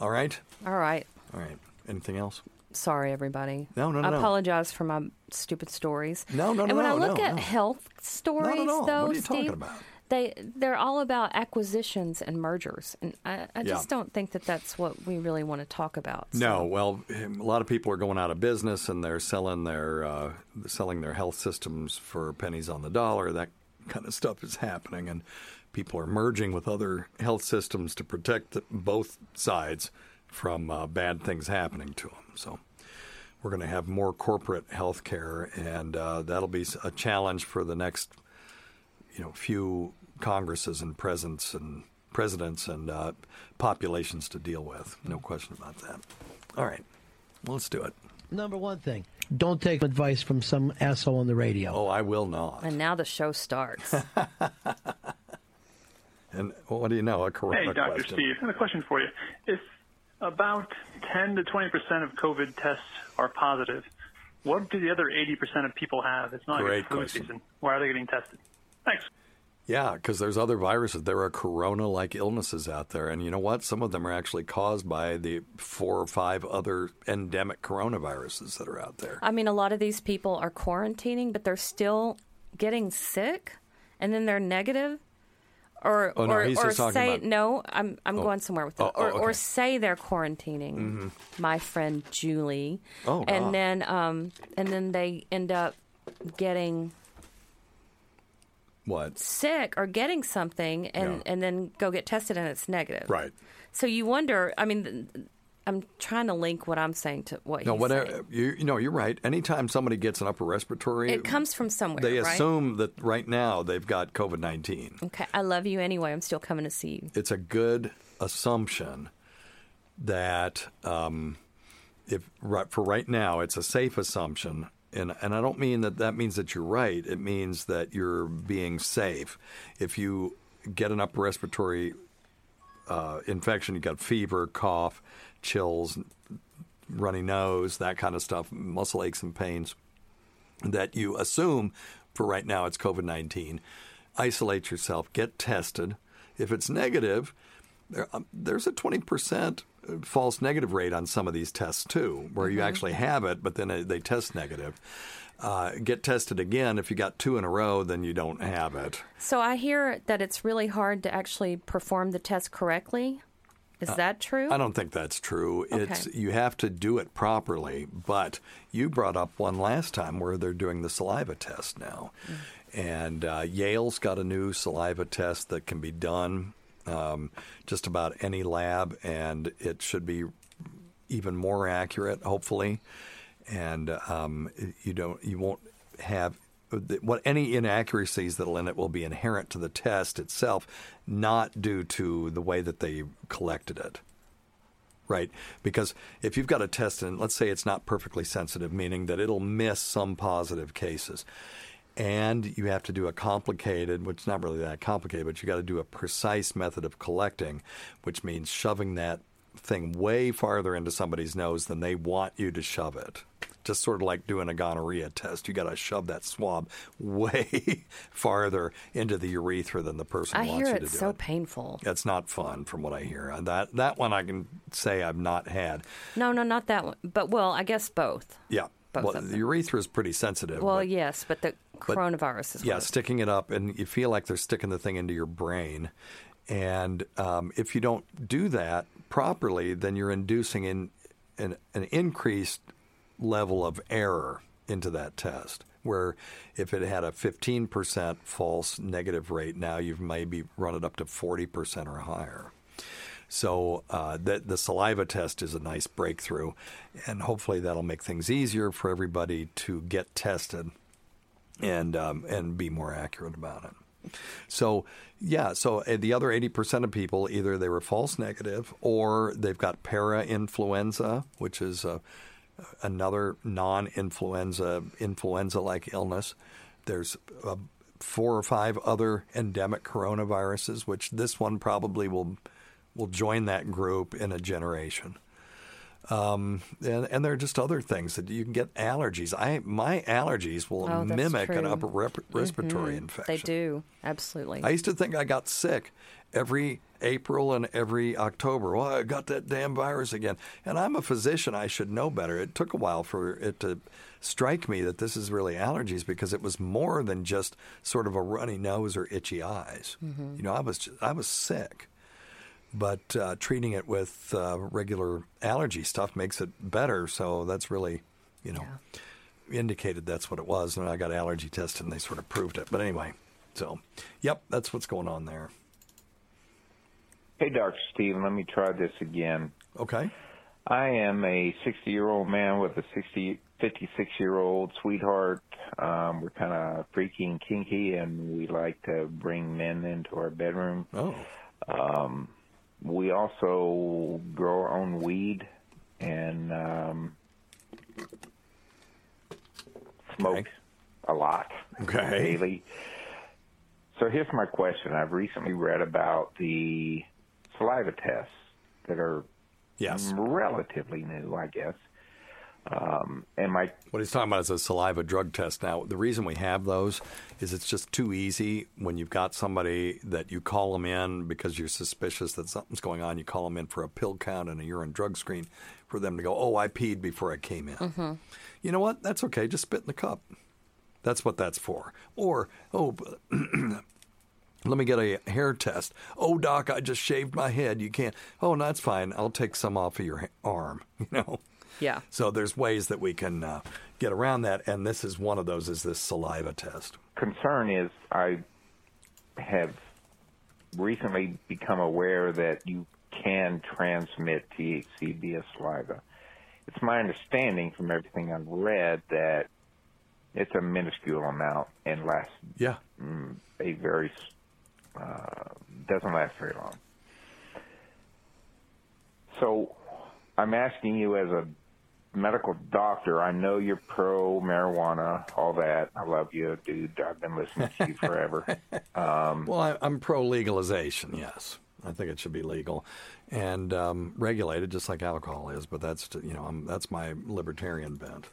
all right, All right. all right. Anything else? Sorry, everybody. No, no, no, I no. apologize for my stupid stories. No, no, no. And when no, I look no, at health stories, though, What are you Steve, talking about? they they're all about acquisitions and mergers, and I, I just Yeah. don't think that that's what we really want to talk about. No, well, a lot of people are going out of business and they're selling their uh, selling their health systems for pennies on the dollar. That kind of stuff is happening, and people are merging with other health systems to protect the, both sides from uh, bad things happening to them. So. We're going to have more corporate health care, and uh, that'll be a challenge for the next, you know, few Congresses and presidents and presidents and uh, populations to deal with. No question about that. All right, well, let's do it. Number one thing: don't take advice from some asshole on the radio. Oh, I will not. And now the show starts. And what do you know? A corona Hey, Dr. question. Steve, I have a question for you. If about 10 to 20 percent of COVID tests are positive, what do the other 80 percent of people have? It's not Great like flu question. season. Why are they getting tested? Thanks. Yeah, because there's other viruses. There are corona-like illnesses out there, and you know what? Some of them are actually caused by the four or five other endemic coronaviruses that are out there. I mean, a lot of these people are quarantining, but they're still getting sick, and then they're negative, or Oh, no, or, or say about- no. I'm I'm going somewhere with that, Oh, oh, or or say they're quarantining. My friend Julie, Oh, God. and then um and then they end up getting What? sick or getting something, and Yeah. and then go get tested, and it's negative. Right. So you wonder. I mean. I'm trying to link what I'm saying to what No, whatever. saying. You, you know, you're right. Anytime somebody gets an upper respiratory, It comes from somewhere. they right? assume that right now they've got COVID 19. Okay, I love you anyway. I'm still coming to see you. It's a good assumption that um, if right, for right now, it's a safe assumption. And, and I don't mean that that means that you're right. It means that you're being safe. If you get an upper respiratory uh, infection, you got fever, cough, chills, runny nose, that kind of stuff, muscle aches and pains, that you assume for right now it's COVID 19. Isolate yourself, get tested. If it's negative, there, um, there's a 20% false negative rate on some of these tests too, where you actually have it, but then uh, they test negative. Uh, get tested again. If you got two in a row, then you don't have it. So I hear that it's really hard to actually perform the test correctly. Is that true? Uh, I don't think that's true. It's you have to do it properly. But you brought up one last time where they're doing the saliva test now, and uh, Yale's got a new saliva test that can be done um, just about any lab, and it should be even more accurate, hopefully. And um, you don't, you won't have what any inaccuracies that'll in it will be inherent to the test itself, not due to the way that they collected it. Right, because if you've got a test and let's say it's not perfectly sensitive, meaning that it'll miss some positive cases, and you have to do a complicated, which is not really that complicated, but you got to do a precise method of collecting, which means shoving that thing way farther into somebody's nose than they want you to shove it. Just sort of like doing a gonorrhea test. You got to shove that swab way farther into the urethra than the person I wants hear you to it's do so it. painful. It's not fun, from what I hear. And that that one I can say I've not had. No, no, not that one. But well, I guess both. Yeah, Both well, the urethra is pretty sensitive. Well, but- yes, but the coronavirus is yeah, sticking it up, and you feel like they're sticking the thing into your brain. And um, if you don't do that properly, then you're inducing in, an, an increased level of error into that test. Where if it had a 15% false negative rate, now you've maybe run it up to 40% or higher. So uh, the, the saliva test is a nice breakthrough, and hopefully that'll make things easier for everybody to get tested and um, and be more accurate about it. So yeah, so uh, the other eighty percent of people either they were false negative or they've got para-influenza, which is a, another non-influenza influenza-like illness. There's uh, four or five other endemic coronaviruses, which this one probably will will join that group in a generation. Um, and, and there are just other things that you can get allergies. I my allergies will Oh, mimic an upper rep- respiratory Mhm. infection. They do absolutely. I used to think I got sick every April and every October. Well, I got that damn virus again. And I'm a physician. I should know better. It took a while for it to strike me that this is really allergies because it was more than just sort of a runny nose or itchy eyes. Mhm. You know, I was just, I was sick. But uh, treating it with uh, regular allergy stuff makes it better. So that's really, you know, indicated that's what it was. And I got allergy tested and they sort of proved it. But anyway, so, yep, that's what's going on there. Hey, Dr. Steve, let me try this again. Okay. I am a 60 year old man with a 60, 56 year old sweetheart. Um, we're kind of freaky and kinky, and we like to bring men into our bedroom. Oh. Um, we also grow our own weed and um, smoke a lot Okay. daily. So here's my question. I've recently read about the saliva tests that are Yes. relatively new, I guess. Um, and my What he's talking about is a saliva drug test. Now, the reason we have those is it's just too easy when you've got somebody that you call them in because you're suspicious that something's going on. You call them in for a pill count and a urine drug screen for them to go, oh, I peed before I came in. Mm-hmm. You know what? That's okay. Just spit in the cup. That's what that's for. Or, oh, let me get a hair test. Oh, doc, I just shaved my head. You can't. Oh, no, that's fine. I'll take some off of your arm. You know. Yeah. So there's ways that we can uh, get around that, and this is one of those. Is this saliva test? concern is I have recently become aware that you can transmit THC via saliva. It's my understanding from everything I've read that it's a minuscule amount and lasts Yeah. mm, a very uh, doesn't last very long. So I'm asking you as a medical doctor, I know you're pro marijuana, all that. I love you, dude. I've been listening to you forever. Um, Well, I, I'm pro legalization. Yes, I think it should be legal and um, regulated, just like alcohol is. But that's you know I'm, that's my libertarian bent.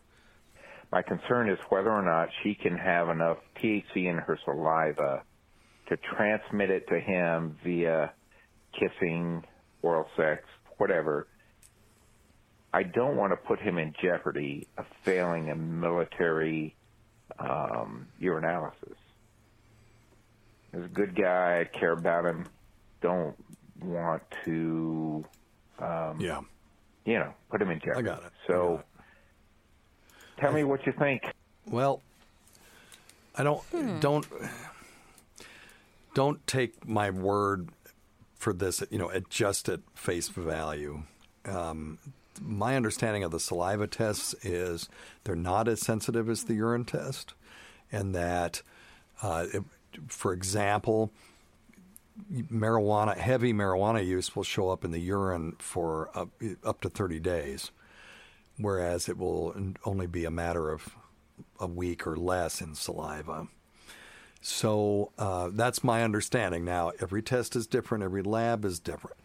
my concern is whether or not she can have enough THC in her saliva to transmit it to him via kissing, oral sex, whatever. I don't want to put him in jeopardy of failing a military um, urinalysis. He's a good guy. I care about him. Don't want to, um, Yeah. you know, put him in jeopardy. I got it. So, tell me what you think. Well, I don't Hmm. don't don't take my word for this. You know, at just at face value. Um, my understanding of the saliva tests is they're not as sensitive as the urine test, and that, uh, it, for example, marijuana, heavy marijuana use will show up in the urine for up, up to 30 days, whereas it will only be a matter of a week or less in saliva. So uh, that's my understanding. Now, every test is different, every lab is different.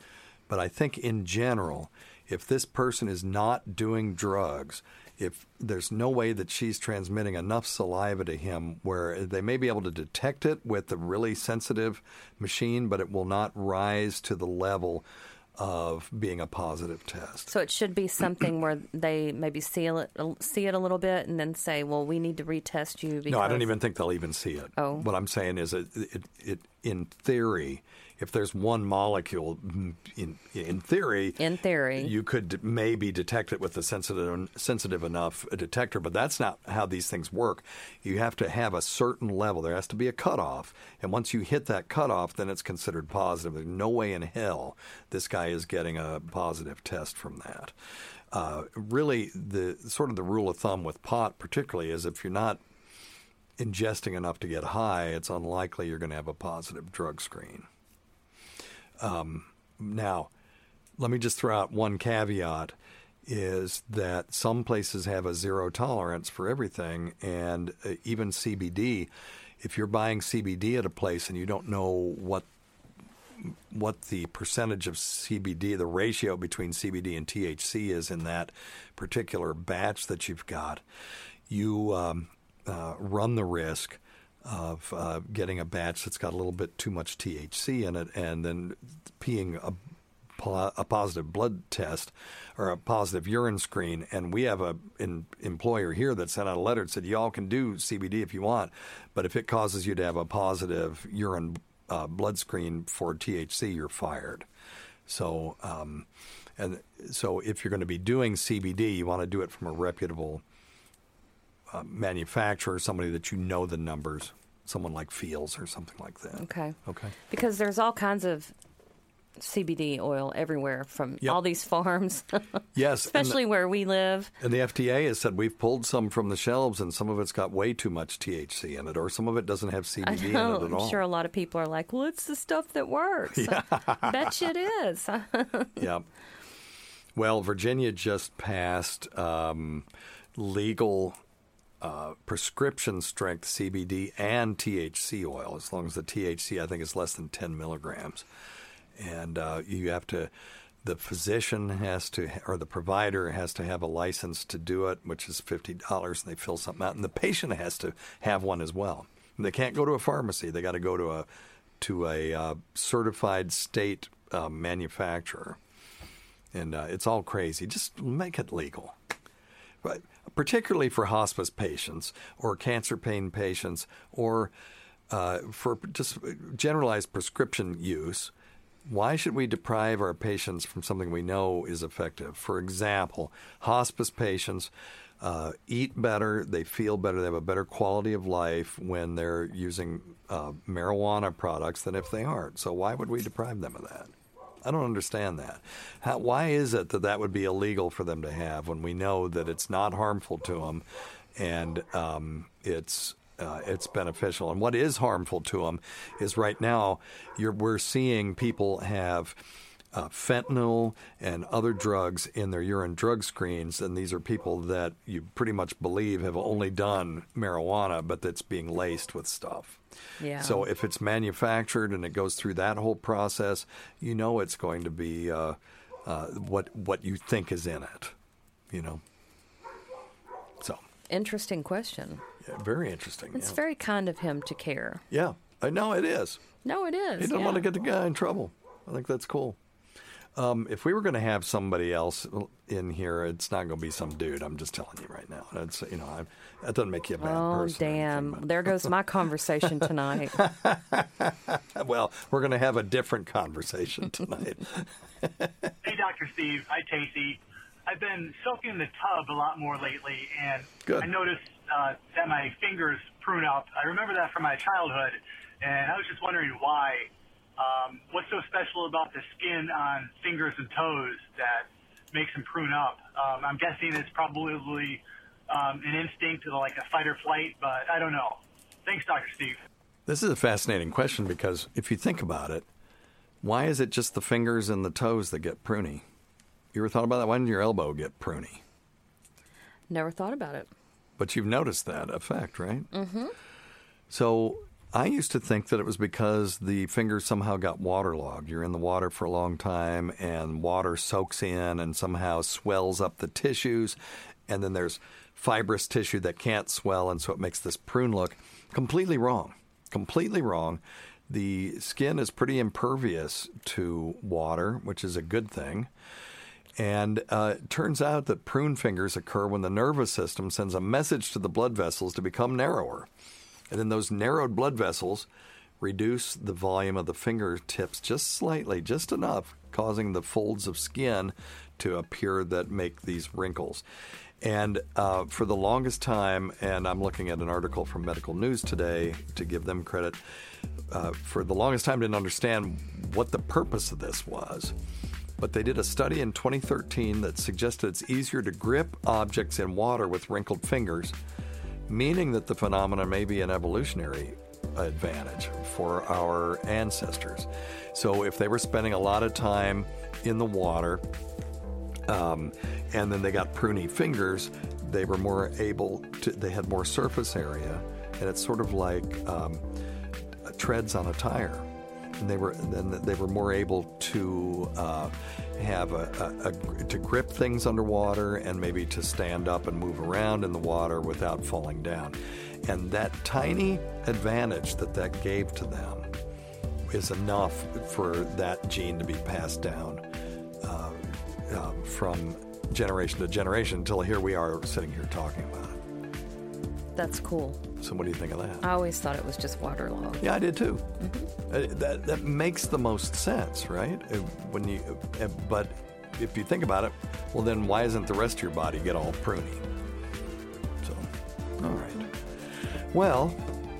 But I think in general, if this person is not doing drugs, if there's no way that she's transmitting enough saliva to him where they may be able to detect it with a really sensitive machine, but it will not rise to the level of being a positive test. So it should be something where they maybe seal it, see it a little bit, and then say, "Well, we need to retest you." Because No, I don't even think they'll even see it. Oh. What I'm saying is, it, it, it in theory, if there's one molecule, mm, in in theory, In theory. you could maybe detect it with a sensitive sensitive enough detector, but that's not how these things work. You have to have a certain level. There has to be a cutoff, and once you hit that cutoff, then it's considered positive. There's no way in hell this guy is getting a positive test from that. Uh, really, the sort of the rule of thumb with pot, particularly, is if you're not ingesting enough to get high, it's unlikely you're going to have a positive drug screen. Um, now, let me just throw out one caveat is that some places have a zero tolerance for everything, and uh, even CBD. If you're buying CBD at a place and you don't know what what the percentage of CBD, the ratio between CBD and THC is in that particular batch that you've got, you um, uh, run the risk of uh, getting a batch that's got a little bit too much THC in it, and then peeing a, a positive blood test or a positive urine screen. And we have an employer here that sent out a letter that said y'all can do CBD if you want, but if it causes you to have a positive urine uh, blood screen for THC, you're fired. So, um, and so if you're going to be doing CBD, you want to do it from a reputable uh, manufacturer, somebody that you know the numbers, someone like Fields or something like that. Okay. Okay. Because there's all kinds of CBD oil everywhere from Yep. all these farms, Yes, and the- especially where we live. And the FDA has said we've pulled some from the shelves, and some of it's got way too much THC in it, or some of it doesn't have CBD know. in it at all. I'm sure a lot of people are like, "Well, it's the stuff that works." Yeah. Bet you it is. yeah. Well, Virginia just passed um, legal uh, prescription strength CBD and THC oil, as long as the THC I think is less than 10 milligrams, and uh, you have to. The physician has to, or the provider has to have a license to do it, which is fifty dollars, and they fill something out, and the patient has to have one as well. They can't go to a pharmacy; they got to go to a to a uh, certified state uh, manufacturer and uh, it's all crazy. Just make it legal, but particularly for hospice patients or cancer pain patients or uh, for just generalized prescription use. Why should we deprive our patients from something we know is effective? For example, hospice patients uh, eat better, they feel better, they have a better quality of life when they're using uh, marijuana products than if they aren't. So, why would we deprive them of that? I don't understand that. How, why is it that that would be illegal for them to have when we know that it's not harmful to them and um, it's uh, it's beneficial? And what is harmful to them is right now we're seeing people have. Uh, fentanyl and other drugs in their urine drug screens, and these are people that you pretty much believe have only done marijuana, but that's being laced with stuff. Yeah. So if it's manufactured and it goes through that whole process, you know it's going to be uh, uh, what what you think is in it. You know. So Interesting question. yeah, very interesting. It's yeah. very kind of him to care. yeah, I know it is. No, it is. He doesn't yeah. want to get the guy in trouble. I think that's cool. Um, if we were going to have somebody else in here, it's not going to be some dude. I'm just telling you right now. That's you know, I, that doesn't make you a bad Oh person. or damn! anything, There goes my conversation tonight. well, we're going to have a different conversation tonight. Hey, Dr. Steve. Hi, Casey. I've been soaking in the tub a lot more lately, and Good. I noticed uh, that my fingers prune up. I remember that from my childhood, and I was just wondering why. Um, what's so special about the skin on fingers and toes that makes them prune up? Um, I'm guessing it's probably um, an instinct to like a fight or flight, but I don't know. Thanks, Dr. Steve. This is a fascinating question because if you think about it, why is it just the fingers and the toes that get pruny? You ever thought about that? Why didn't your elbow get pruny? Never thought about it. But you've noticed that effect, right? Mm-hmm. So I used to think that it was because the fingers somehow got waterlogged. You're in the water for a long time, and water soaks in and somehow swells up the tissues, and then there's fibrous tissue that can't swell, and so it makes this prune look. Completely wrong. Completely wrong. The skin is pretty impervious to water, which is a good thing. And uh, it turns out that prune fingers occur when the nervous system sends a message to the blood vessels to become narrower. And then those narrowed blood vessels reduce the volume of the fingertips just slightly, just enough, causing the folds of skin to appear that make these wrinkles. And uh, for the longest time, and I'm looking at an article from Medical News today to give them credit, uh, for the longest time didn't understand what the purpose of this was. But they did a study in 2013 that suggested it's easier to grip objects in water with wrinkled fingers, meaning that the phenomenon may be an evolutionary advantage for our ancestors. So if they were spending a lot of time in the water, um, and then they got pruny fingers, they were more able to, they had more surface area, and it's sort of like um, treads on a tire. and they were then they were more able to uh, have a, a, a, to grip things underwater and maybe to stand up and move around in the water without falling down. And that tiny advantage that that gave to them is enough for that gene to be passed down uh, uh, from generation to generation until here we are sitting here talking about it. That's cool. So, what do you think of that? I always thought it was just waterlogged. Yeah, I did too. Mm-hmm. Uh, that that makes the most sense, right? Uh, when you, uh, but if you think about it, well, then why isn't the rest of your body get all pruny? So, all right. Well,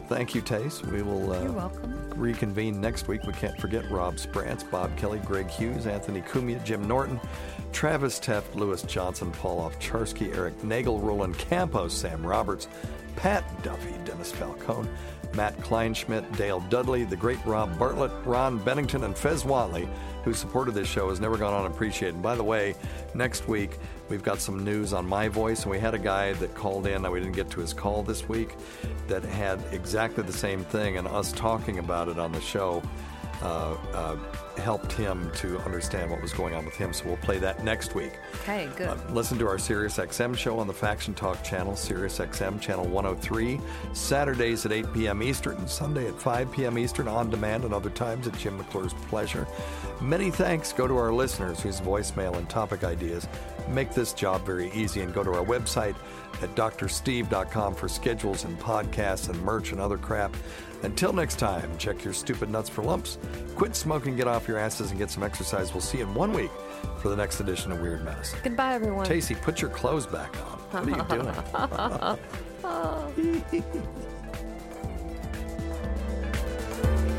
thank you, Tace. We will. Uh, You're welcome. Reconvene next week. We can't forget Rob Sprance, Bob Kelly, Greg Hughes, Anthony Cumia, Jim Norton, Travis Teft, Lewis Johnson, Paul Ovcharsky, Eric Nagel, Roland Campos, Sam Roberts, Pat Duffy, Dennis Falcone, Matt Kleinschmidt, Dale Dudley, the great Rob Bartlett, Ron Bennington, and Fez Whatley, who supported this show, has never gone unappreciated. And by the way, next week we've got some news on my voice, and we had a guy that called in. Now we didn't get to his call this week, that had exactly the same thing, and us talking about it on the show uh, uh, helped him to understand what was going on with him. So we'll play that next week. Okay, good. Uh, listen to our Sirius XM show on the Faction Talk channel, Sirius XM channel 103, Saturdays at 8 p.m. Eastern, and Sunday at 5 p.m. Eastern on demand, and other times at Jim McClure's pleasure. Many thanks go to our listeners whose voicemail and topic ideas make this job very easy, and go to our website at drsteve.com for schedules and podcasts and merch and other crap. Until next time, check your stupid nuts for lumps. Quit smoking, get off your asses, and get some exercise. We'll see you in one week for the next edition of Weird Mess. Goodbye, everyone. Tacy, put your clothes back on. What are you doing?